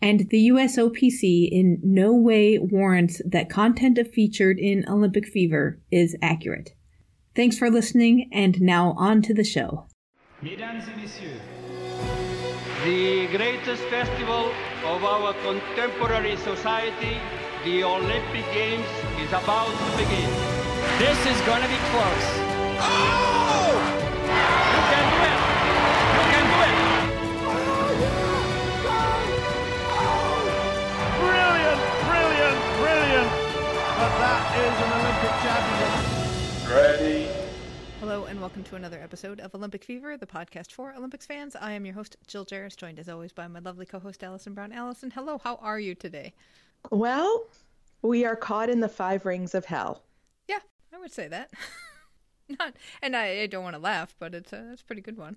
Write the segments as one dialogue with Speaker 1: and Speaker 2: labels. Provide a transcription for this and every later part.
Speaker 1: and the USOPC in no way warrants that content featured in Olympic Fever is accurate. Thanks for listening, and now on to the show.
Speaker 2: Mesdames et messieurs, the greatest festival of our contemporary society, the Olympic Games, is about to begin.
Speaker 3: This is going to be close.
Speaker 2: Oh!
Speaker 1: Episode of Olympic Fever, the podcast for Olympics fans. I am your host, Jill Jaracz, joined as always by my lovely co-host Allison Brown. Allison, hello, how are you today?
Speaker 4: Well, we are caught in the five rings of hell.
Speaker 1: Yeah, I would say that. Not, and I, I don't want to laugh, but it's a, it's a pretty good one.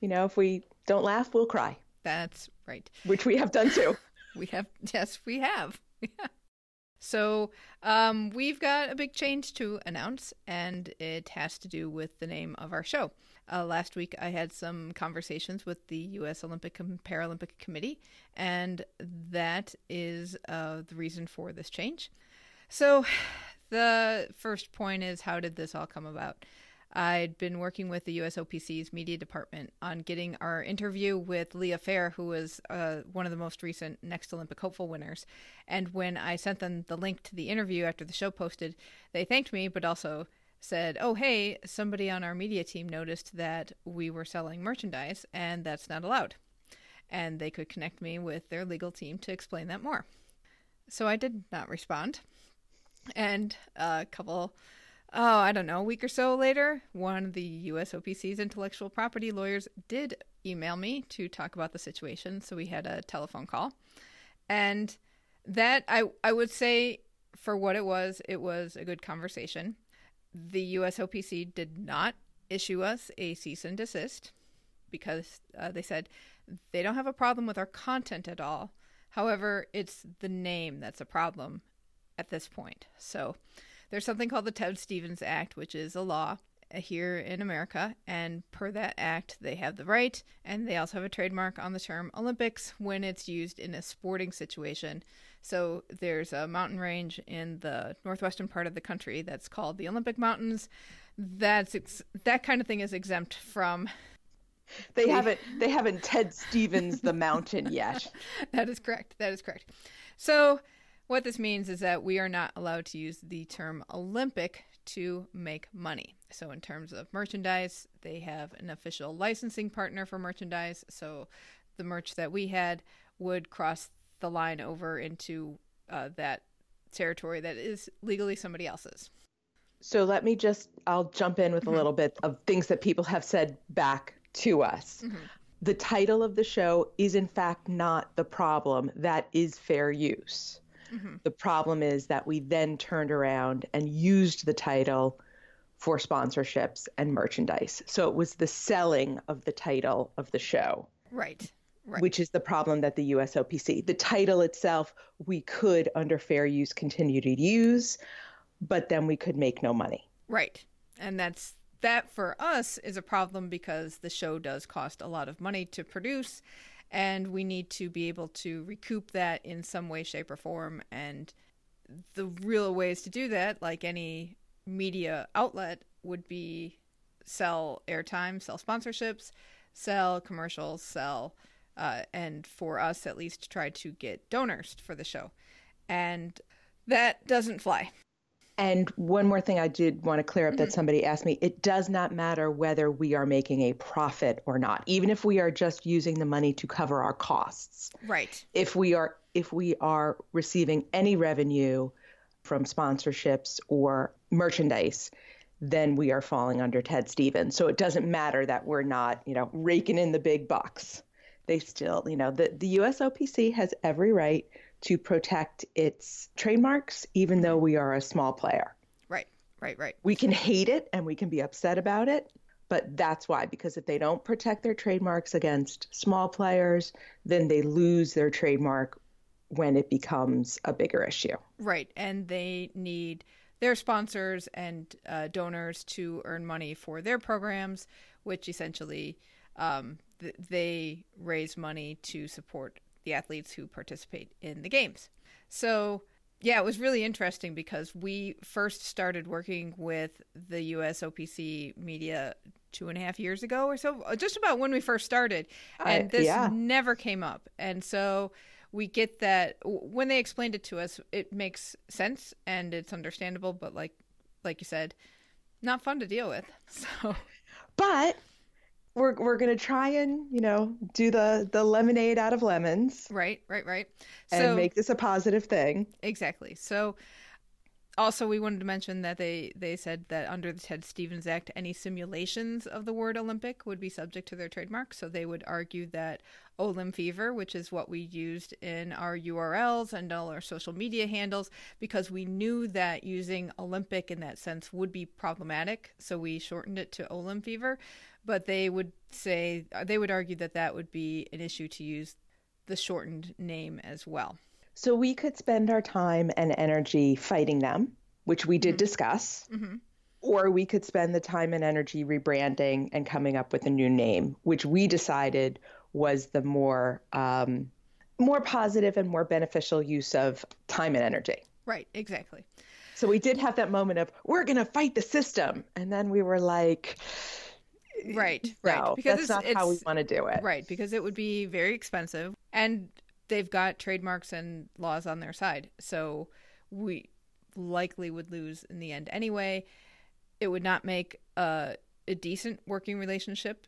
Speaker 4: You know, if we don't laugh, we'll cry,
Speaker 1: That's right.
Speaker 4: which we have done too.
Speaker 1: We have, yes, we have. Yeah. So, um, we've got a big change to announce, and it has to do with the name of our show. Uh, last week, I had some conversations with the U.S. Olympic and Paralympic Committee, and that is uh, the reason for this change. So, the first point is how did this all come about? I'd been working with the USOPC's media department on getting our interview with Leah Fair, who was uh, one of the most recent Next Olympic hopeful winners. And when I sent them the link to the interview after the show posted, they thanked me, but also said, Oh, hey, somebody on our media team noticed that we were selling merchandise, and that's not allowed. And they could connect me with their legal team to explain that more. So I did not respond. And a couple oh, I don't know, a week or so later, one of the USOPC's intellectual property lawyers did email me to talk about the situation. So we had a telephone call. And that I I would say for what it was, it was a good conversation. The USOPC did not issue us a cease and desist because uh, they said they don't have a problem with our content at all. However, it's the name that's a problem at this point. So there's something called the Ted Stevens Act, which is a law here in America. And per that act, they have the right and they also have a trademark on the term Olympics when it's used in a sporting situation. So there's a mountain range in the northwestern part of the country that's called the Olympic Mountains. That's ex- that kind of thing is exempt from
Speaker 4: They haven't they haven't Ted Stevens the mountain yet.
Speaker 1: that is correct. That is correct. So, what this means is that we are not allowed to use the term Olympic to make money. So, in terms of merchandise, they have an official licensing partner for merchandise. So, the merch that we had would cross the line over into uh, that territory that is legally somebody else's.
Speaker 4: So let me just I'll jump in with a little bit of things that people have said back to us. The title of the show is in fact not the problem. That is fair use. Mm-hmm. The problem is that we then turned around and used the title for sponsorships and merchandise. So it was the selling of the title of the show,
Speaker 1: Right. Right.
Speaker 4: which is the problem that the USOPC. The title itself, we could, under fair use, continue to use, but then we could make no money.
Speaker 1: Right. And that's that for us is a problem because the show does cost a lot of money to produce and we need to be able to recoup that in some way shape or form and the real ways to do that like any media outlet would be sell airtime, sell sponsorships, sell commercials, sell uh, and for us at least try to get donors for the show. And That doesn't fly.
Speaker 4: And one more thing I did want to clear up that mm-hmm. somebody asked me it does not matter whether we are making a profit or not, even if we are just using the money to cover our costs.
Speaker 1: Right.
Speaker 4: If we are if we are receiving any revenue from sponsorships or merchandise, then we are falling under Ted Stevens. So it doesn't matter that we're not, you know, raking in the big bucks. They still, you know, the, the USOPC has every right to protect its trademarks, even though we are a small player.
Speaker 1: Right, right, right.
Speaker 4: We can hate it and we can be upset about it, but that's why, because if they don't protect their trademarks against small players, then they lose their trademark when it becomes a bigger issue.
Speaker 1: Right, and they need their sponsors and uh, donors to earn money for their programs, which essentially um, th- they raise money to support the athletes who participate in the games. So, yeah, it was really interesting because we first started working with the USOPC media two and a half years ago or so, just about when we first started. And
Speaker 4: I-
Speaker 1: this
Speaker 4: yeah.
Speaker 1: never came up. And so we get that when they explained it to us, it makes sense and it's understandable, but like like you said, not fun to deal with. So
Speaker 4: But we're we're gonna try and you know do the the lemonade out of lemons
Speaker 1: right, right, right.
Speaker 4: and
Speaker 1: So
Speaker 4: make this a positive thing.
Speaker 1: Exactly. So also we wanted to mention that they they said that under the Ted Stevens Act any simulations of the word Olympic would be subject to their trademark. So they would argue that Olym Fever, which is what we used in our URLs and all our social media handles, because we knew that using Olympic in that sense would be problematic, so we shortened it to Olym Fever. But they would say uh, they would argue that that would be an issue to use the shortened name as well.
Speaker 4: So we could spend our time and energy fighting them, which we did mm-hmm. discuss, mm-hmm. or we could spend the time and energy rebranding and coming up with a new name, which we decided was the more um, more positive and more beneficial use of time and energy.
Speaker 1: Right, exactly.
Speaker 4: So we did have that moment of we're going to fight the system, and then we were like,
Speaker 1: Right, right.
Speaker 4: no,
Speaker 1: because
Speaker 4: that's
Speaker 1: it's,
Speaker 4: not how we want to do it.
Speaker 1: Right, because it would be very expensive, and they've got trademarks and laws on their side, so we likely would lose in the end anyway. It would not make a, a decent working relationship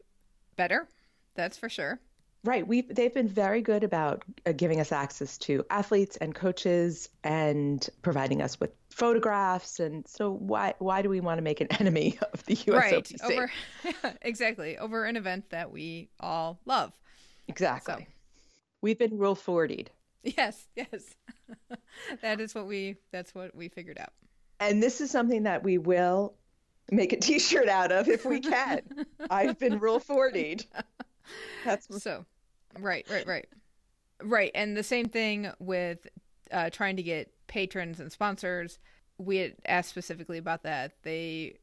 Speaker 1: better. That's for sure.
Speaker 4: Right. We they've been very good about uh, giving us access to athletes and coaches and providing us with photographs. And so why why do we want to make an enemy of the USOPC?
Speaker 1: Right over exactly over an event that we all love.
Speaker 4: exactly.
Speaker 1: So.
Speaker 4: We've been rule 40'd.
Speaker 1: Yes, yes. that is what we. That's what we figured out.
Speaker 4: And this is something that we will make a t-shirt out of if we can. I've been rule 40'd. That's
Speaker 1: So, right, right, right, right, and the same thing with uh, trying to get patrons and sponsors. We had asked specifically about that. They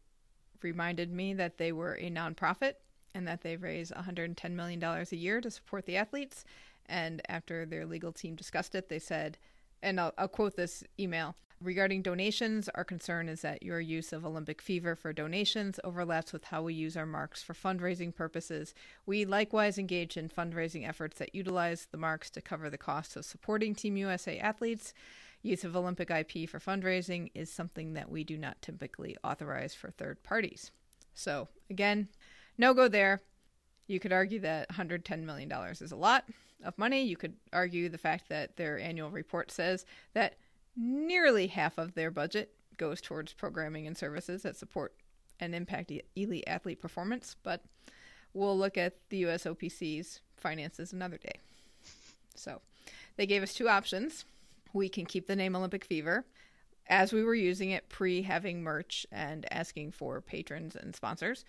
Speaker 1: reminded me that they were a nonprofit and that they raise 110 million dollars a year to support the athletes. And after their legal team discussed it, they said, and I'll, I'll quote this email. Regarding donations, our concern is that your use of Olympic Fever for donations overlaps with how we use our marks for fundraising purposes. We likewise engage in fundraising efforts that utilize the marks to cover the costs of supporting Team USA athletes. Use of Olympic IP for fundraising is something that we do not typically authorize for third parties. So, again, no go there. You could argue that $110 million is a lot of money. You could argue the fact that their annual report says that nearly half of their budget goes towards programming and services that support and impact elite athlete performance. But we'll look at the USOPC's finances another day. So they gave us two options. We can keep the name Olympic Fever as we were using it pre having merch and asking for patrons and sponsors.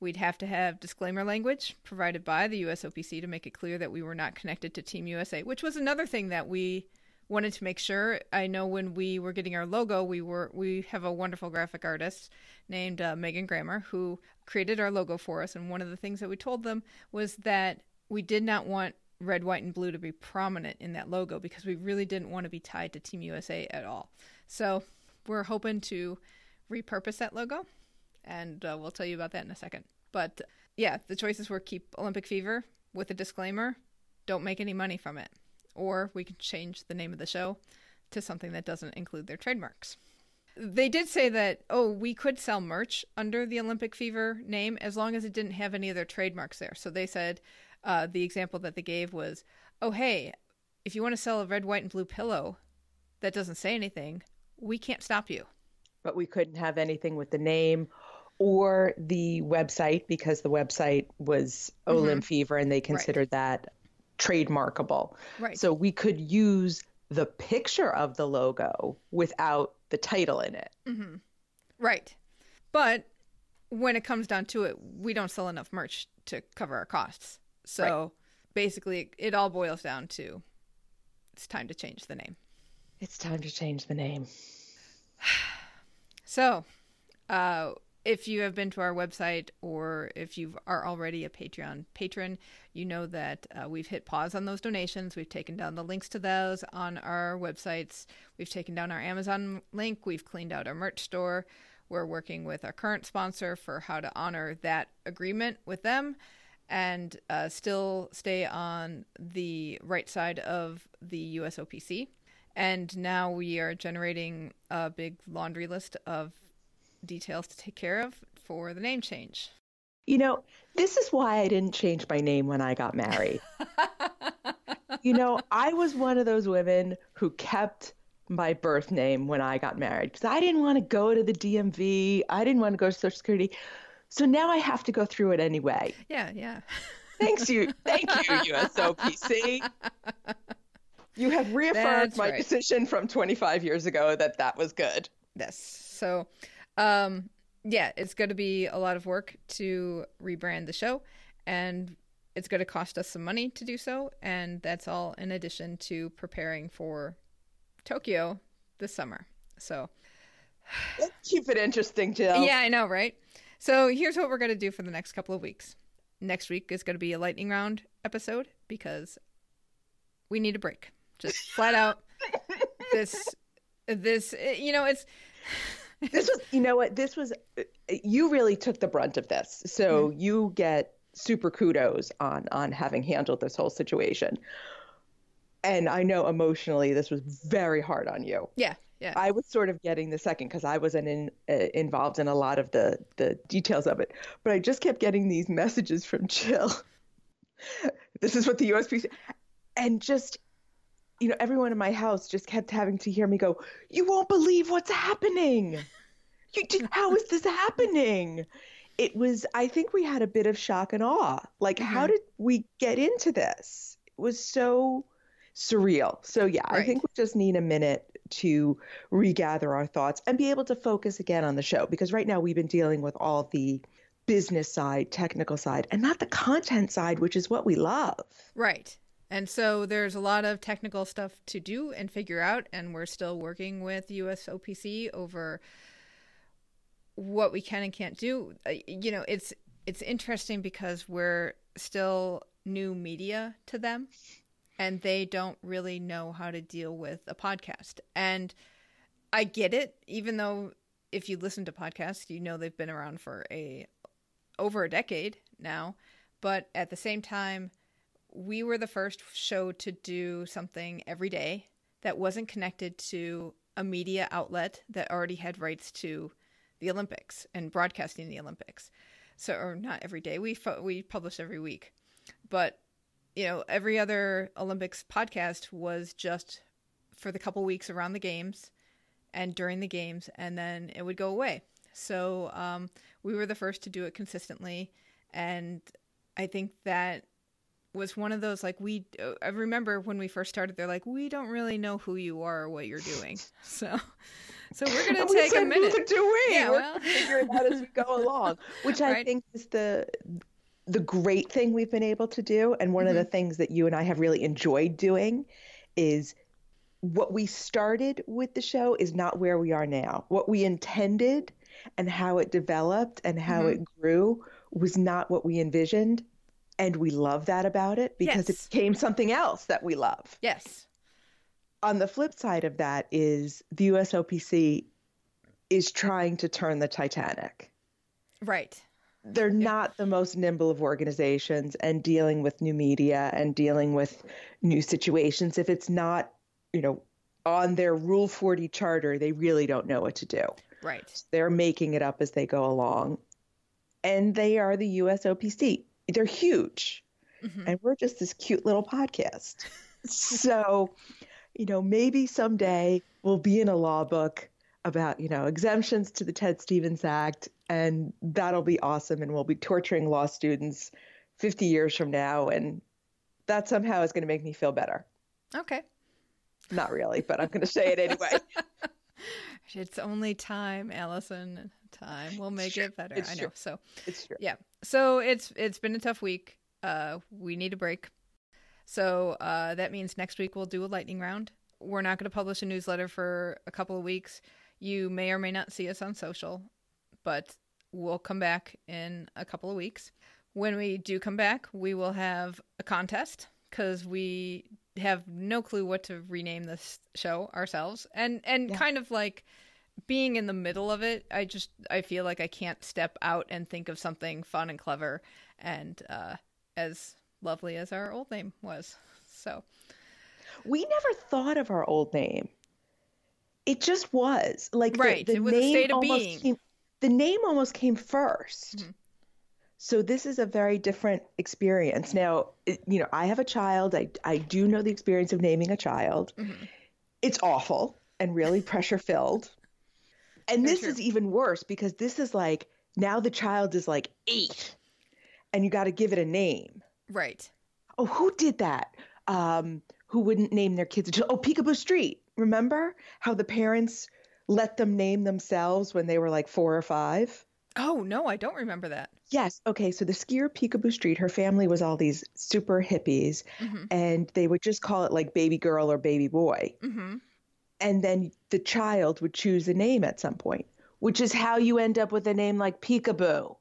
Speaker 1: We'd have to have disclaimer language provided by the USOPC to make it clear that we were not connected to Team USA, which was another thing that we wanted to make sure. I know when we were getting our logo, we were we have a wonderful graphic artist named uh, Megan Grammer who created our logo for us, and one of the things that we told them was that we did not want red, white, and blue to be prominent in that logo because we really didn't want to be tied to Team USA at all. So we're hoping to repurpose that logo, and uh, we'll tell you about that in a second. But yeah, the choices were keep Olympic Fever with a disclaimer, don't make any money from it, or we can change the name of the show to something that doesn't include their trademarks. They did say that, oh, we could sell merch under the Olympic Fever name as long as it didn't have any of their trademarks there. So they said uh, the example that they gave was, oh, hey, if you want to sell a red, white, and blue pillow that doesn't say anything, we can't stop you.
Speaker 4: But we couldn't have anything with the name or the website because the website was mm-hmm. Fever and they considered right. that trademarkable.
Speaker 1: Right.
Speaker 4: So we could use the picture of the logo without the title in it.
Speaker 1: Mm-hmm. Right. But when it comes down to it, we don't sell enough merch to cover our costs. So right. basically, it all boils down to it's time to change the name.
Speaker 4: It's time to change the name.
Speaker 1: so, uh, if you have been to our website or if you are already a Patreon patron, you know that uh, we've hit pause on those donations. We've taken down the links to those on our websites. We've taken down our Amazon link. We've cleaned out our merch store. We're working with our current sponsor for how to honor that agreement with them and uh, still stay on the right side of the USOPC. And now we are generating a big laundry list of details to take care of for the name change.
Speaker 4: You know, this is why I didn't change my name when I got married. you know, I was one of those women who kept my birth name when I got married because I didn't want to go to the DMV. I didn't want to go to Social Security. So now I have to go through it anyway.
Speaker 1: Yeah, yeah.
Speaker 4: Thanks you. Thank you, USOPC. You have reaffirmed That's my right. decision from 25 years ago that that was good.
Speaker 1: Yes. So um, yeah, it's going to be a lot of work to rebrand the show, and it's going to cost us some money to do so. And that's all in addition to preparing for Tokyo this summer. So
Speaker 4: Let's keep it interesting, Jill.
Speaker 1: Yeah, I know, right? So here's what we're going to do for the next couple of weeks. Next week is going to be a lightning round episode because we need a break. Just flat out. this, this, you know, it's
Speaker 4: this was, you know what? This was, you really took the brunt of this. So mm-hmm. you get super kudos on on having handled this whole situation. And I know emotionally this was very hard on you.
Speaker 1: Yeah. Yeah.
Speaker 4: I was sort of getting the second because I wasn't in, uh, involved in a lot of the the details of it, but I just kept getting these messages from Jill. this is what the USP and just you know, everyone in my house just kept having to hear me go, "You won't believe what's happening. You did, how is this happening?" It was I think we had a bit of shock and awe. Like mm-hmm. how did we get into this? It was so surreal. So yeah, right. I think we just need a minute to regather our thoughts and be able to focus again on the show because right now we've been dealing with all the business side, technical side, and not the content side, which is what we love.
Speaker 1: Right. And so there's a lot of technical stuff to do and figure out, and we're still working with USOPC over what we can and can't do. Uh, you know, it's it's interesting because we're still new media to them, and they don't really know how to deal with a podcast. And I get it, even though if you listen to podcasts, you know they've been around for a over a decade now, but at the same time we were the first show to do something every day that wasn't connected to a media outlet that already had rights to the Olympics and broadcasting the Olympics. So, or not every day. We we publish every week, but you know, every other Olympics podcast was just for the couple weeks around the games and during the games, and then it would go away. So um, we were the first to do it consistently, and I think that was one of those like we I remember when we first started they're like we don't really know who you are or what you're doing. So so we're going to take a minute.
Speaker 4: Neither do we. Yeah, we're well. figure it out as we go along, which I right. think is the the great thing we've been able to do and one mm-hmm. of the mm-hmm. things that you and I have really enjoyed doing is what we started with the show is not where we are now. What we intended and how it developed and how mm-hmm. it grew was not what we envisioned and we love that about it because yes. it became something else that we love.
Speaker 1: Yes.
Speaker 4: On the flip side of that is the USOPC is trying to turn the Titanic.
Speaker 1: Right.
Speaker 4: They're yeah. not the most nimble of organizations and dealing with new media and dealing with new situations if it's not, you know, on their Rule 40 charter, they really don't know what to do.
Speaker 1: Right.
Speaker 4: They're making it up as they go along. And they are the USOPC. They're huge.
Speaker 1: Mhm.
Speaker 4: And we're just this cute little podcast. so, you know, maybe someday we'll be in a law book about, you know, exemptions to the Ted Stevens Act. And that'll be awesome. And we'll be torturing law students 50 years from now. And that somehow is going to make me feel better.
Speaker 1: Okay.
Speaker 4: Not really, but I'm going to say it anyway.
Speaker 1: It's only time, Allison. Time We'll make it better.
Speaker 4: It's
Speaker 1: I know.
Speaker 4: true.
Speaker 1: So
Speaker 4: It's true.
Speaker 1: yeah. So it's it's been a tough week. Uh, we need a break. So uh, that means next week we'll do a lightning round. We're not going to publish a newsletter for a couple of weeks. You may or may not see us on social, but we'll come back in a couple of weeks. When we do come back, we will have a contest because we have no clue what to rename this show ourselves, and and
Speaker 4: Yeah.
Speaker 1: kind of like being in the middle of it, I just I feel like I can't step out and think of something fun and clever and uh, as lovely as our old name was. So
Speaker 4: We never thought of our old name. It just was like the-
Speaker 1: Right,
Speaker 4: The,
Speaker 1: it was a
Speaker 4: name
Speaker 1: state of
Speaker 4: almost
Speaker 1: being.
Speaker 4: Came, the name almost came 1st
Speaker 1: Mhm.
Speaker 4: So this is a very different experience. Now, it- you know, I have a child. I I do know the experience of naming a child.
Speaker 1: Mhm.
Speaker 4: It's awful and really pressure filled. And
Speaker 1: Very
Speaker 4: this
Speaker 1: true.
Speaker 4: is even worse because this is like now the child is like eight, and you got to give it a name.
Speaker 1: right,
Speaker 4: Oh, who did that? Um, who wouldn't name their kids? Oh, Picabo Street. Remember how the parents let them name themselves when they were like four or five?
Speaker 1: oh no, I don't remember that.
Speaker 4: Yes. Okay. So the skier Picabo Street, her family was all these super hippies,
Speaker 1: hmm
Speaker 4: and they would just call it like baby girl or baby boy.
Speaker 1: hmm
Speaker 4: And then the child would choose a name at some point, which is how you end up with a name like Picabo.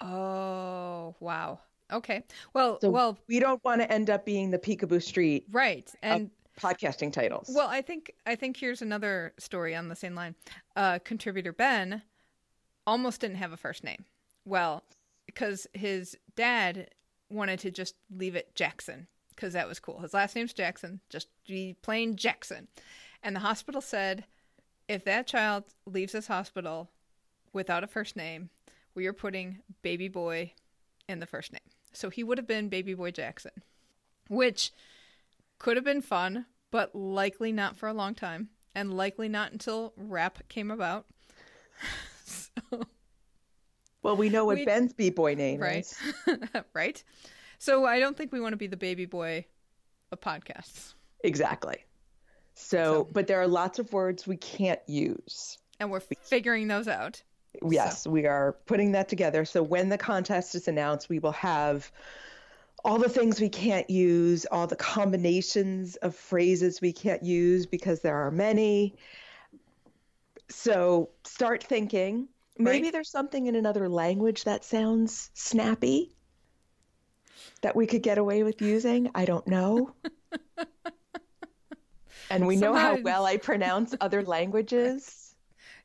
Speaker 1: Oh wow. Okay. Well,
Speaker 4: So
Speaker 1: well,
Speaker 4: we don't want to end up being the Picabo Street
Speaker 1: right, and
Speaker 4: podcasting titles.
Speaker 1: Well, I think I think here's another story on the same line. Uh, contributor Ben almost didn't have a first name. Well, because his dad wanted to just leave it Jackson because that was cool. His last name's Jackson, just be plain Jackson. And the hospital said, if that child leaves this hospital without a first name, we are putting baby boy in the first name. So he would have been baby boy Jackson, which could have been fun, but likely not for a long time, and likely not until rap came about. so,
Speaker 4: well, we know what
Speaker 1: we-
Speaker 4: Ben's B boy name
Speaker 1: right,
Speaker 4: is.
Speaker 1: right. So I don't think we want to be the baby boy of podcasts,
Speaker 4: Exactly. So,
Speaker 1: So-
Speaker 4: but there are lots of words we can't use.
Speaker 1: and we're figuring those out.
Speaker 4: Yes, we are putting that together. So when the contest is announced, we will have all the things we can't use, all the combinations of phrases we can't use because there are many. So start thinking. Maybe
Speaker 1: Right.
Speaker 4: there's something in another language that sounds snappy that we could get away with using. I don't know. and we know how well I pronounce other languages.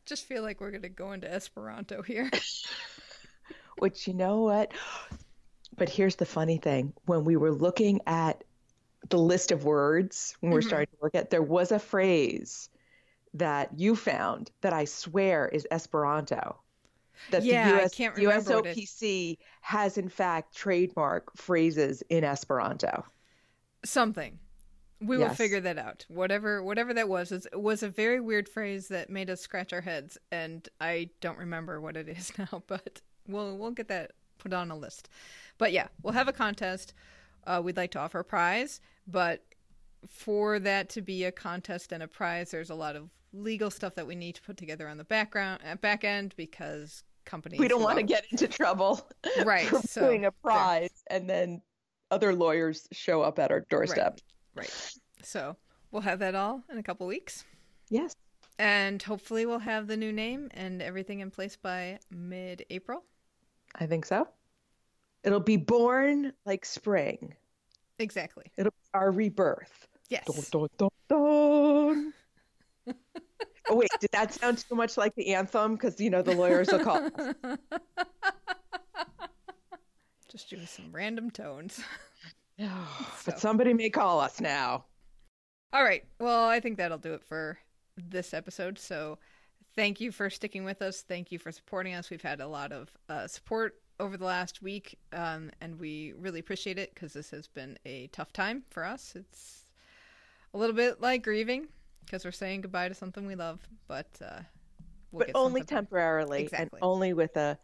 Speaker 1: Just feel like we're gonna go into Esperanto here.
Speaker 4: Which you know what? But here's the funny thing. When we were looking at the list of words when we we're
Speaker 1: Mhm.
Speaker 4: starting to work at, there was a phrase that you found that I swear is Esperanto. That
Speaker 1: Yeah,
Speaker 4: the US,
Speaker 1: can't remember what it-
Speaker 4: has in fact trademark phrases in Esperanto.
Speaker 1: Something. We will figure that out. Whatever whatever that was, it was a very weird phrase that made us scratch our heads, and I don't remember what it is now, but we'll we'll get that put on a list. But yeah, we'll have a contest. Uh, we'd like to offer a prize, but for that to be a contest and a prize, there's a lot of legal stuff that we need to put together on the background uh, back end because companies
Speaker 4: We don't want to get into trouble
Speaker 1: Right,
Speaker 4: for
Speaker 1: so,
Speaker 4: doing a prize and then other lawyers show up at our doorstep.
Speaker 1: right. So we'll have that all in a couple weeks.
Speaker 4: Yes.
Speaker 1: And hopefully we'll have the new name and everything in place by mid April.
Speaker 4: I think so. It'll be born like spring.
Speaker 1: Exactly.
Speaker 4: It'll be our rebirth.
Speaker 1: Yes.
Speaker 4: Dun, dun, dun. Oh wait, did that sound too much like the anthem? Because you know the lawyers will call. us.
Speaker 1: Just doing some random tones.
Speaker 4: but somebody may call us now.
Speaker 1: All right. Well, I think that'll do it for this episode. So thank you for sticking with us. Thank you for supporting us. We've had a lot of uh, support over the last week, um, and we really appreciate it because this has been a tough time for us. It's a little bit like grieving because we're saying goodbye to something we love, but uh,
Speaker 4: we'll but only temporarily exactly. and only with a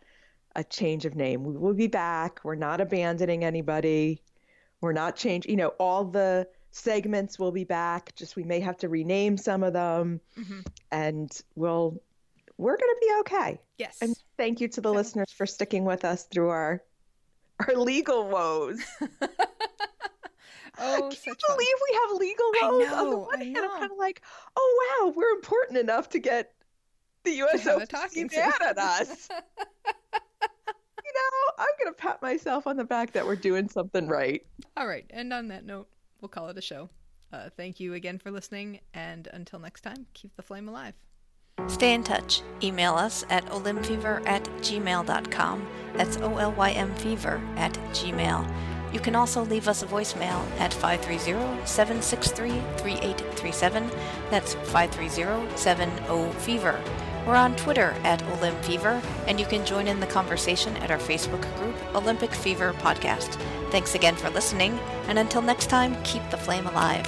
Speaker 4: a change of name. We will be back. We're not abandoning anybody. We're not changing. You know, all the segments will be back. Just we may have to rename some of them, mm-hmm. and we'll we're going to be okay.
Speaker 1: Yes.
Speaker 4: And thank you to the listeners for sticking with us through our our legal woes.
Speaker 1: oh,
Speaker 4: Can you believe fun. we have legal woes?
Speaker 1: I know, on the one hand,
Speaker 4: I'm kind of like, oh wow, we're important enough to get the U.S. Open talking mad at us. you know, I'm gonna pat myself on the back that we're doing something right.
Speaker 1: All right, and on that note, we'll call it a show. Uh, thank you again for listening, and until next time, keep the flame alive.
Speaker 5: Stay in touch. Email us at olymfever at gmail.com. That's O L Y M fever at gmail. You can also leave us a voicemail at 530 763 3837. That's 530 70 Fever. We're on Twitter at Olymp Fever, and you can join in the conversation at our Facebook group, Olympic Fever Podcast. Thanks again for listening, and until next time, keep the flame alive.